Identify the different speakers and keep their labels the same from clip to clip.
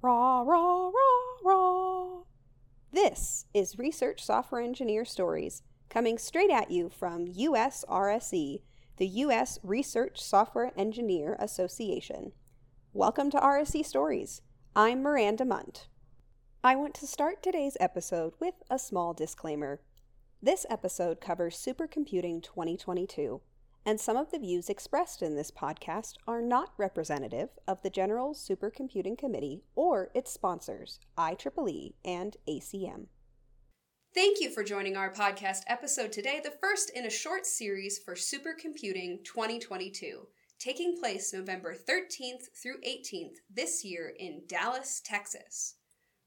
Speaker 1: Rah, rah, rah, rah. This is Research Software Engineer Stories, coming straight at you from USRSE, the U.S. Research Software Engineer Association. Welcome to RSE Stories. I'm Miranda Munt. I want to start today's episode with a small disclaimer. This episode covers Supercomputing 2022, and some of the views expressed in this podcast are not representative of the General Supercomputing Committee or its sponsors, IEEE and ACM.
Speaker 2: Thank you for joining our podcast episode today, the first in a short series for Supercomputing 2022, taking place November 13th through 18th this year in Dallas, Texas.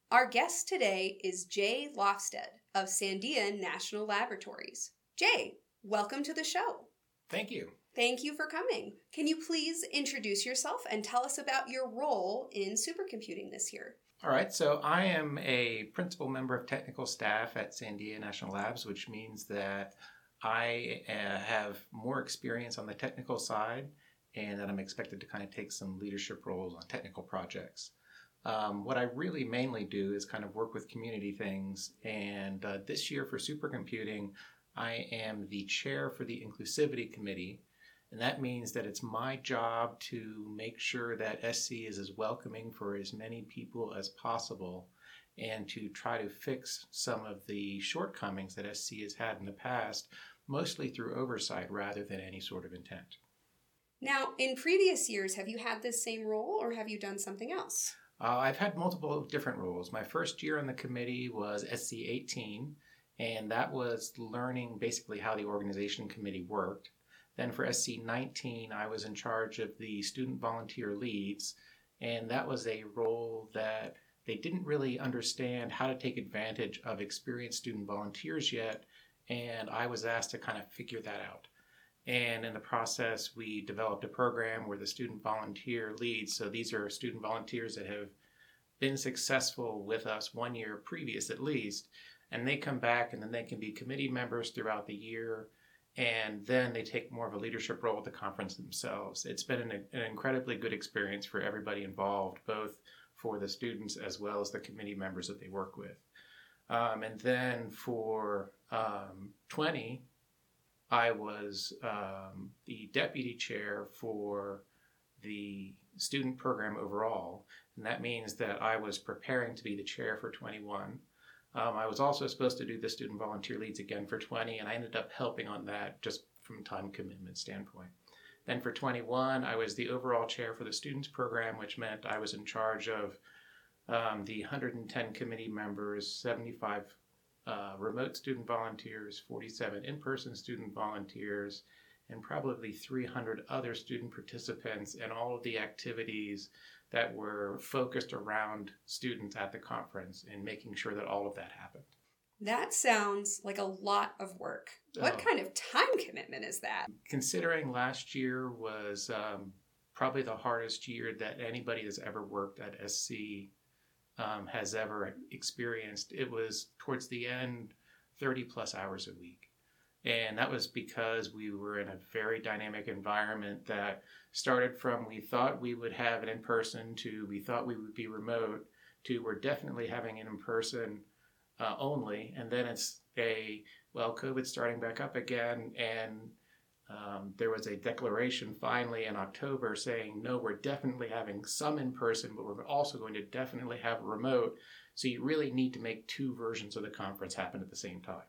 Speaker 2: Our guest today is Jay Lofstead of Sandia National Laboratories. Jay, welcome to the show.
Speaker 3: Thank you.
Speaker 2: Thank you for coming. Can you please introduce yourself and tell us about your role in supercomputing this year?
Speaker 3: All right, so I am a principal member of technical staff at Sandia National Labs, which means that I uh, have more experience on the technical side and that I'm expected to kind of take some leadership roles on technical projects. Um, what I really mainly do is kind of work with community things, and uh, this year for supercomputing, I am the chair for the Inclusivity Committee, and that means that it's my job to make sure that SC is as welcoming for as many people as possible and to try to fix some of the shortcomings that SC has had in the past, mostly through oversight rather than any sort of intent.
Speaker 2: Now, in previous years, have you had this same role or have you done something else?
Speaker 3: Uh, I've had multiple different roles. My first year on the committee was SC 18, and that was learning basically how the organization committee worked. Then for SC 19, I was in charge of the student volunteer leads, and that was a role that they didn't really understand how to take advantage of experienced student volunteers yet, and I was asked to kind of figure that out. And in the process, we developed a program where the student volunteer leads, so these are student volunteers that have been successful with us one year previous at least, and they come back and then they can be committee members throughout the year and then they take more of a leadership role at the conference themselves. It's been an, an, incredibly good experience for everybody involved, both for the students as well as the committee members that they work with. Um, and then for um, 20, I was um, the deputy chair for the student program overall. And that means that I was preparing to be the chair for 21 um, I was also supposed to do the student volunteer leads again for 20, and I ended up helping on that just from time commitment standpoint. Then for 21, I was the overall chair for the students program, which meant I was in charge of um, the 110 committee members, 75 uh, remote student volunteers, 47 in person student volunteers, and probably 300 other student participants, and all of the activities that were focused around students at the conference and making sure that all of that happened.
Speaker 2: That sounds like a lot of work. What oh. kind of time commitment is that?
Speaker 3: Considering last year was um, probably the hardest year that anybody that's ever worked at SC um, has ever experienced, it was towards the end 30 plus hours a week. And that was because we were in a very dynamic environment that started from we thought we would have it in person to we thought we would be remote to we're definitely having it in person uh, only. And then it's a, well, COVID starting back up again. And um, there was a declaration finally in October saying, no, we're definitely having some in person, but we're also going to definitely have remote. So you really need to make two versions of the conference happen at the same time.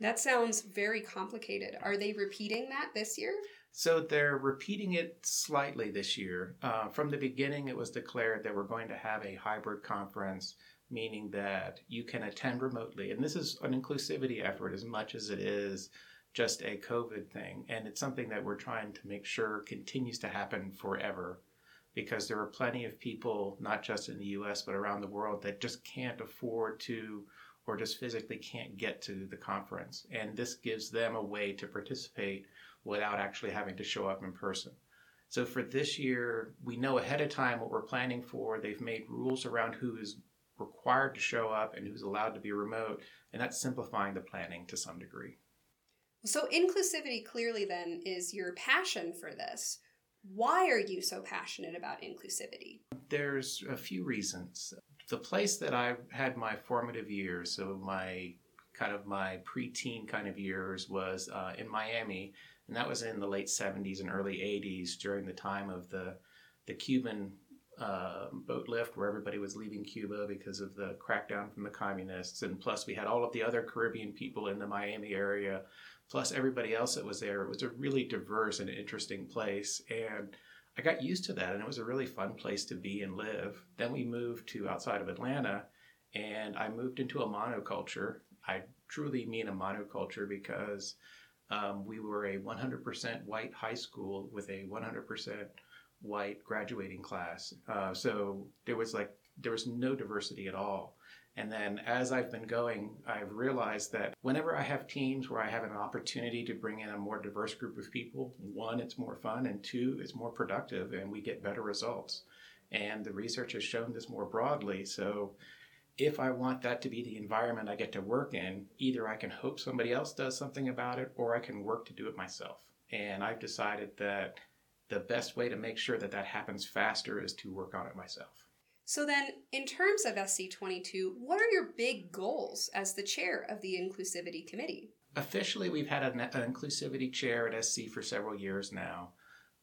Speaker 2: That sounds very complicated. Are they repeating that this year?
Speaker 3: So they're repeating it slightly this year. Uh, from the beginning, it was declared that we're going to have a hybrid conference, meaning that you can attend remotely. And this is an inclusivity effort as much as it is just a COVID thing. And it's something that we're trying to make sure continues to happen forever because there are plenty of people, not just in the US, but around the world, that just can't afford to or just physically can't get to the conference. And this gives them a way to participate without actually having to show up in person. So for this year, we know ahead of time what we're planning for. They've made rules around who is required to show up and who's allowed to be remote, and that's simplifying the planning to some degree.
Speaker 2: So, inclusivity clearly then is your passion for this. Why are you so passionate about inclusivity?
Speaker 3: There's a few reasons. The place that I had my formative years, so my kind of my preteen kind of years, was uh, in Miami, and that was in the late 70s and early 80s during the time of the the Cuban uh, boat lift where everybody was leaving Cuba because of the crackdown from the communists. And plus, we had all of the other Caribbean people in the Miami area, plus everybody else that was there. It was a really diverse and interesting place. And I got used to that, and it was a really fun place to be and live. Then we moved to outside of Atlanta, and I moved into a monoculture. I truly mean a monoculture because um, we were a 100% white high school with a 100% white graduating class. Uh, so there was like there was no diversity at all. And then as I've been going, I've realized that whenever I have teams where I have an opportunity to bring in a more diverse group of people, one, it's more fun, and two, it's more productive, and we get better results. And the research has shown this more broadly. So if I want that to be the environment I get to work in, either I can hope somebody else does something about it or I can work to do it myself. And I've decided that the best way to make sure that that happens faster is to work on it myself.
Speaker 2: So, then, in terms of SC22, what are your big goals as the chair of the Inclusivity Committee?
Speaker 3: Officially, we've had an, inclusivity chair at SC for several years now.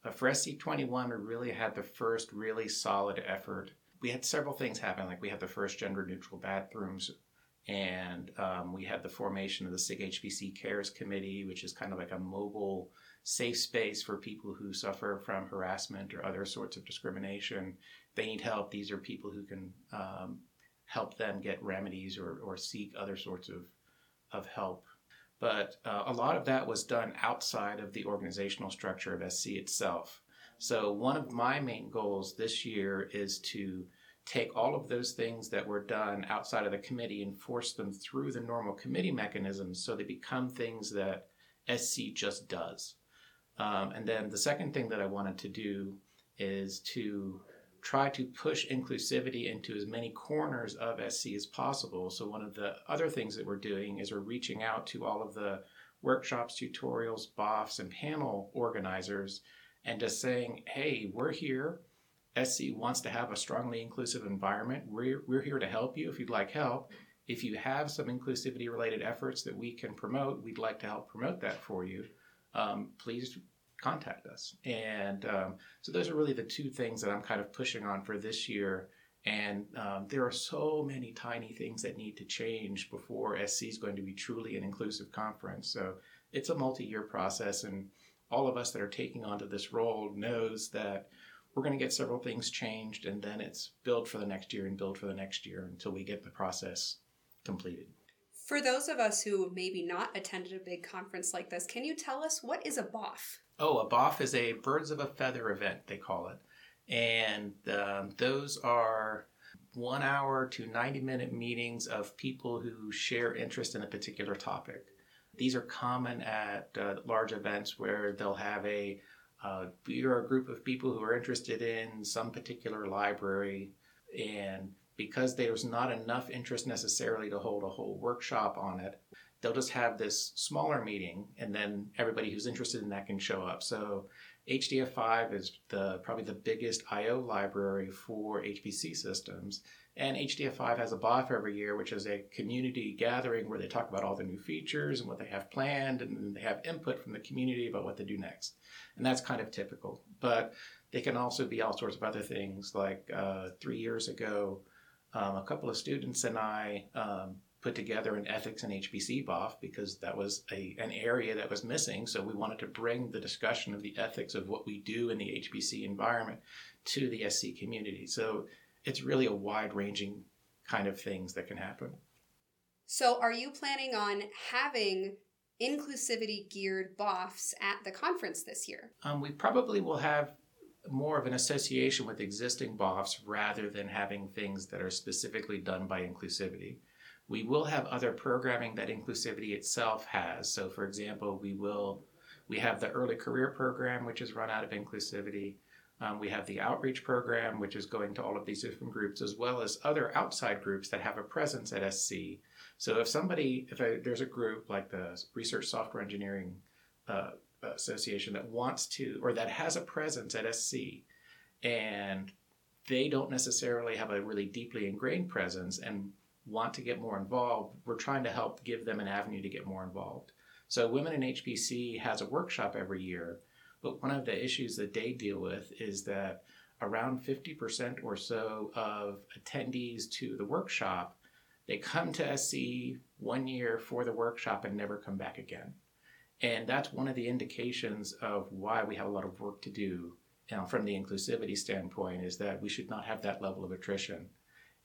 Speaker 3: But for SC21, we really had the first really solid effort. We had several things happen, like we had the first gender neutral bathrooms, and um, we had the formation of the SIG HPC Cares Committee, which is kind of like a mobile safe space for people who suffer from harassment or other sorts of discrimination. They need help. These are people who can um, help them get remedies or, or seek other sorts of, of help. But uh, a lot of that was done outside of the organizational structure of SC itself. So, one of my main goals this year is to take all of those things that were done outside of the committee and force them through the normal committee mechanisms so they become things that SC just does. Um, and then the second thing that I wanted to do is to try to push inclusivity into as many corners of SC as possible. So, one of the other things that we're doing is we're reaching out to all of the workshops, tutorials, BOFs, and panel organizers and just saying, hey, we're here. SC wants to have a strongly inclusive environment. We're, we're here to help you if you'd like help. If you have some inclusivity related efforts that we can promote, we'd like to help promote that for you um, please contact us. And um, so those are really the two things that I'm kind of pushing on for this year. And um, there are so many tiny things that need to change before SC is going to be truly an inclusive conference. So it's a multi-year process, and all of us that are taking onto this role knows that we're going to get several things changed, and then it's build for the next year and build for the next year until we get the process completed.
Speaker 2: For those of us who maybe not attended a big conference like this, can you tell us what is a BOF?
Speaker 3: Oh, a BOF is a birds of a feather event, they call it. And um, those are one hour to 90 minute meetings of people who share interest in a particular topic. These are common at uh, large events where they'll have a uh, you're a group of people who are interested in some particular library and because there's not enough interest necessarily to hold a whole workshop on it, they'll just have this smaller meeting and then everybody who's interested in that can show up. So HDF5 is the probably the biggest IO library for HPC systems. And HDF5 has a BOF every year, which is a community gathering where they talk about all the new features and what they have planned, and they have input from the community about what to do next. And that's kind of typical. But they can also be all sorts of other things. Like uh, three years ago, um, a couple of students and I um, put together an ethics and HPC BOF because that was a, an area that was missing. So we wanted to bring the discussion of the ethics of what we do in the HPC environment to the SC community. So it's really a wide ranging kind of things that can happen.
Speaker 2: So are you planning on having inclusivity geared BOFs at the conference this year?
Speaker 3: Um, we probably will have more of an association with existing BOFs rather than having things that are specifically done by inclusivity. We will have other programming that inclusivity itself has. So, for example, we will we have the early career program, which is run out of inclusivity. Um, we have the outreach program, which is going to all of these different groups, as well as other outside groups that have a presence at SC. So, if somebody, if a, there's a group like the Research Software Engineering uh, association that wants to or that has a presence at SC and they don't necessarily have a really deeply ingrained presence and want to get more involved, we're trying to help give them an avenue to get more involved. So, Women in HPC has a workshop every year, but one of the issues that they deal with is that around 50% or so of attendees to the workshop they come to SC one year for the workshop and never come back again. And that's one of the indications of why we have a lot of work to do you know, from the inclusivity standpoint is that we should not have that level of attrition.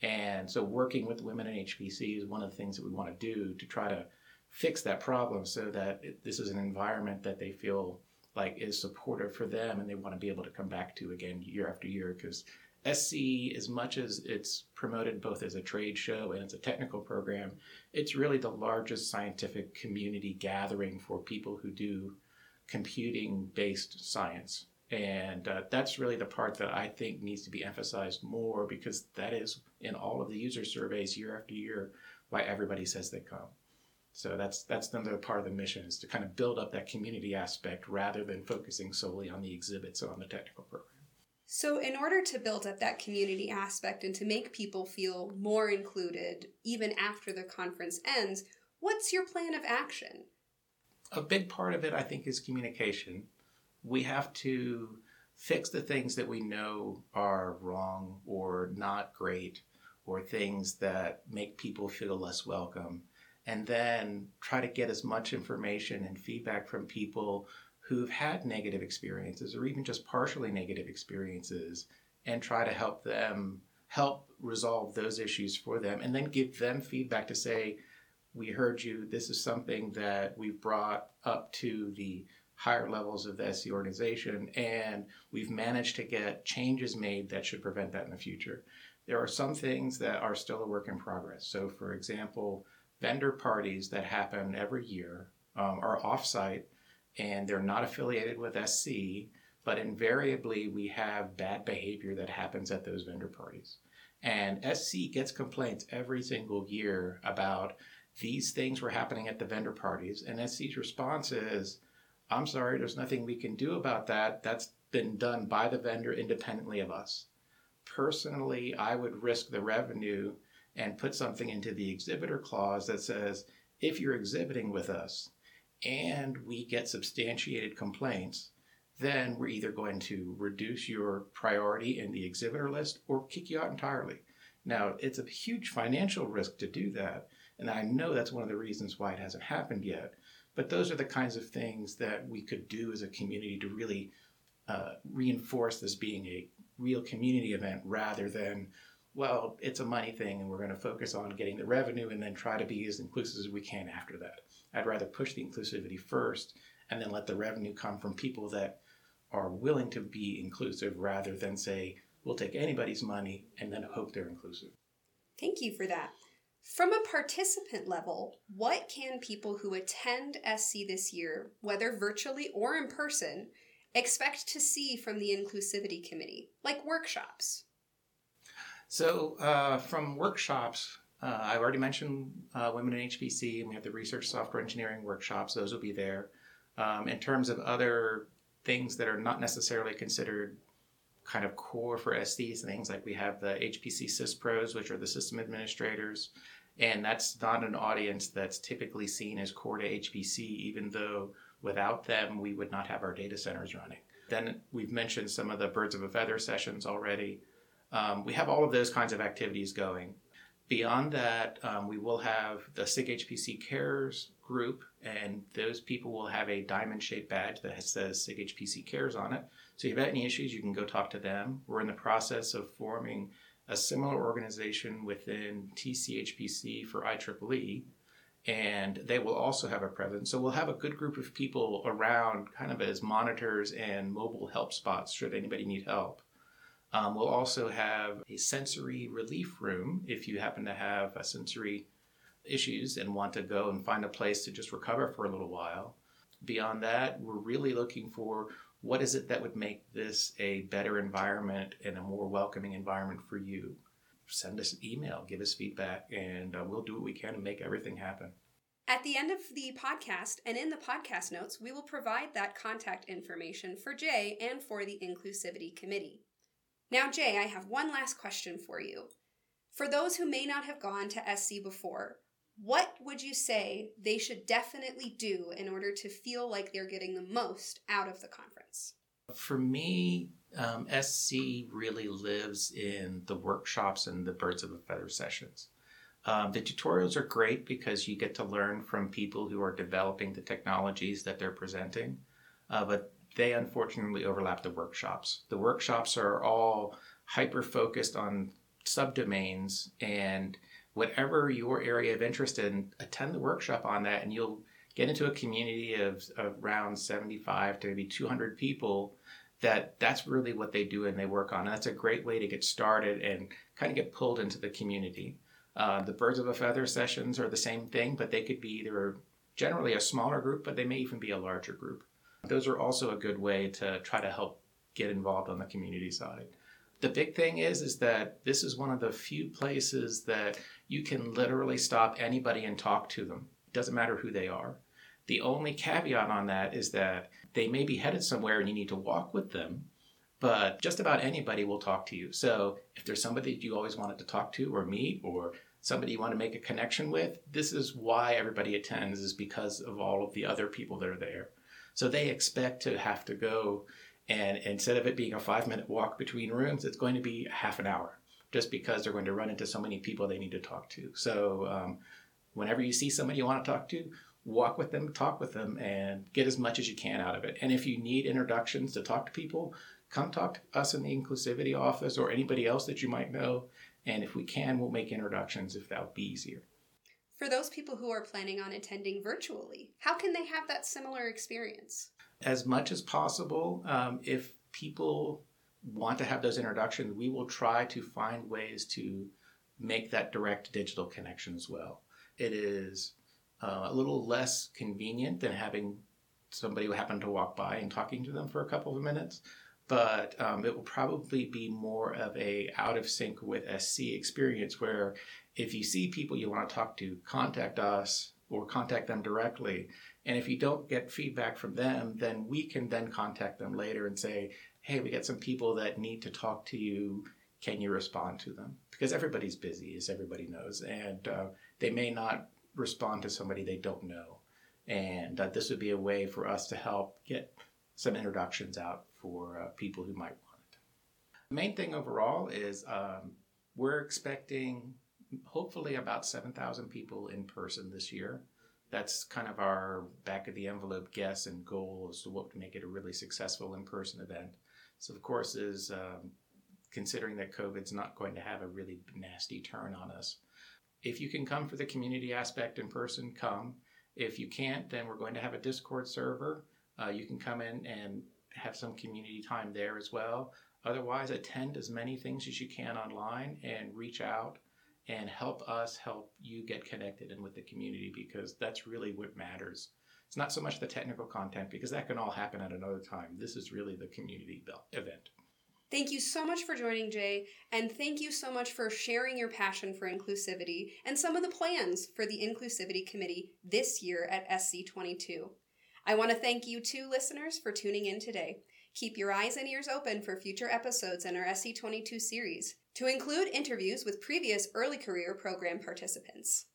Speaker 3: And so working with women in HPC is one of the things that we want to do to try to fix that problem so that it, this is an environment that they feel like is supportive for them and they want to be able to come back to again year after year because SC, as much as it's promoted both as a trade show and as a technical program, it's really the largest scientific community gathering for people who do computing based science. And uh, that's really the part that I think needs to be emphasized more because that is in all of the user surveys year after year why everybody says they come. So that's that's another part of the mission is to kind of build up that community aspect rather than focusing solely on the exhibits and on the technical program.
Speaker 2: So, in order to build up that community aspect and to make people feel more included, even after the conference ends, what's your plan of action?
Speaker 3: A big part of it, I think, is communication. We have to fix the things that we know are wrong or not great or things that make people feel less welcome. And then try to get as much information and feedback from people who've had negative experiences or even just partially negative experiences and try to help them help resolve those issues for them and then give them feedback to say we heard you this is something that we've brought up to the higher levels of the SC organization and we've managed to get changes made that should prevent that in the future. There are some things that are still a work in progress. So, for example, vendor parties that happen every year um, are offsite and they're not affiliated with SC, but invariably we have bad behavior that happens at those vendor parties. And SC gets complaints every single year about these things were happening at the vendor parties. And SC's response is, I'm sorry, there's nothing we can do about that. That's been done by the vendor independently of us. Personally, I would risk the revenue and put something into the exhibitor clause that says, if you're exhibiting with us, and we get substantiated complaints, then we're either going to reduce your priority in the exhibitor list or kick you out entirely. Now, it's a huge financial risk to do that, and I know that's one of the reasons why it hasn't happened yet. But those are the kinds of things that we could do as a community to really uh, reinforce this being a real community event rather than, well, it's a money thing and we're going to focus on getting the revenue and then try to be as inclusive as we can after that. I'd rather push the inclusivity first and then let the revenue come from people that are willing to be inclusive rather than say, we'll take anybody's money and then hope they're inclusive.
Speaker 2: Thank you for that. From a participant level, what can people who attend SC this year, whether virtually or in person, expect to see from the Inclusivity Committee, like workshops?
Speaker 3: So, uh, from workshops, uh, I've already mentioned uh, Women in HPC, and we have the research software engineering workshops. Those will be there. Um, in terms of other things that are not necessarily considered kind of core for SCs, things like we have the HPC SysPros, which are the system administrators, and that's not an audience that's typically seen as core to HPC, even though without them we would not have our data centers running. Then we've mentioned some of the birds of a feather sessions already. Um, we have all of those kinds of activities going. Beyond that, um, we will have the SIG HPC Cares group, and those people will have a diamond shaped badge that says SIG HPC Cares on it. So if you have any issues, you can go talk to them. We're in the process of forming a similar organization within TCHPC for IEEE, and they will also have a presence. So we'll have a good group of people around kind of as monitors and mobile help spots should anybody need help. Um, we'll also have a sensory relief room if you happen to have sensory issues and want to go and find a place to just recover for a little while. Beyond that, we're really looking for what is it that would make this a better environment and a more welcoming environment for you. Send us an email, give us feedback, and uh, we'll do what we can to make everything happen.
Speaker 2: At the end of the podcast and in the podcast notes, we will provide that contact information for Jay and for the Inclusivity Committee. Now, Jay, I have one last question for you. For those who may not have gone to SC before, what would you say they should definitely do in order to feel like they're getting the most out of the conference?
Speaker 3: For me, um, SC really lives in the workshops and the birds of a feather sessions. Um, the tutorials are great because you get to learn from people who are developing the technologies that they're presenting, uh, but they unfortunately overlap the workshops. The workshops are all hyper focused on subdomains and whatever your area of interest in, attend the workshop on that and you'll get into a community of, of around 75 to maybe 200 people that that's really what they do and they work on. And that's a great way to get started and kind of get pulled into the community. Uh, the birds of a feather sessions are the same thing, but they could be either generally a smaller group, but they may even be a larger group. Those are also a good way to try to help get involved on the community side. The big thing is is that this is one of the few places that you can literally stop anybody and talk to them. It doesn't matter who they are. The only caveat on that is that they may be headed somewhere and you need to walk with them, but just about anybody will talk to you. So if there's somebody you always wanted to talk to or meet or somebody you want to make a connection with, this is why everybody attends is because of all of the other people that are there. So they expect to have to go and instead of it being a five minute walk between rooms, it's going to be half an hour just because they're going to run into so many people they need to talk to. So um, whenever you see somebody you want to talk to, walk with them, talk with them, and get as much as you can out of it. And if you need introductions to talk to people, come talk to us in the inclusivity office or anybody else that you might know. And if we can, we'll make introductions if that would be easier.
Speaker 2: For those people who are planning on attending virtually, how can they have that similar experience?
Speaker 3: As much as possible, um, if people want to have those introductions, we will try to find ways to make that direct digital connection as well. It is uh, a little less convenient than having somebody who happened to walk by and talking to them for a couple of minutes but um, it will probably be more of a out of sync with sc experience where if you see people you want to talk to contact us or contact them directly and if you don't get feedback from them then we can then contact them later and say hey we got some people that need to talk to you can you respond to them because everybody's busy as everybody knows and uh, they may not respond to somebody they don't know. And uh, this would be a way for us to help get some introductions out for uh, people who might want it. The main thing overall is um, we're expecting hopefully about 7,000 people in person this year. That's kind of our back of the envelope guess and goal as to what would make it a really successful in person event. So, of course, is um, considering that COVID's not going to have a really nasty turn on us, if you can come for the community aspect in person, come. If you can't, then we're going to have a Discord server. Uh, you can come in and have some community time there as well. Otherwise, attend as many things as you can online and reach out and help us help you get connected and with the community because that's really what matters. It's not so much the technical content because that can all happen at another time. This is really the community event.
Speaker 2: Thank you so much for joining, Jay, and thank you so much for sharing your passion for inclusivity and some of the plans for the Inclusivity Committee this year at SC22. I want to thank you too, listeners, for tuning in today. Keep your eyes and ears open for future episodes in our SC22 series, to include interviews with previous early career program participants.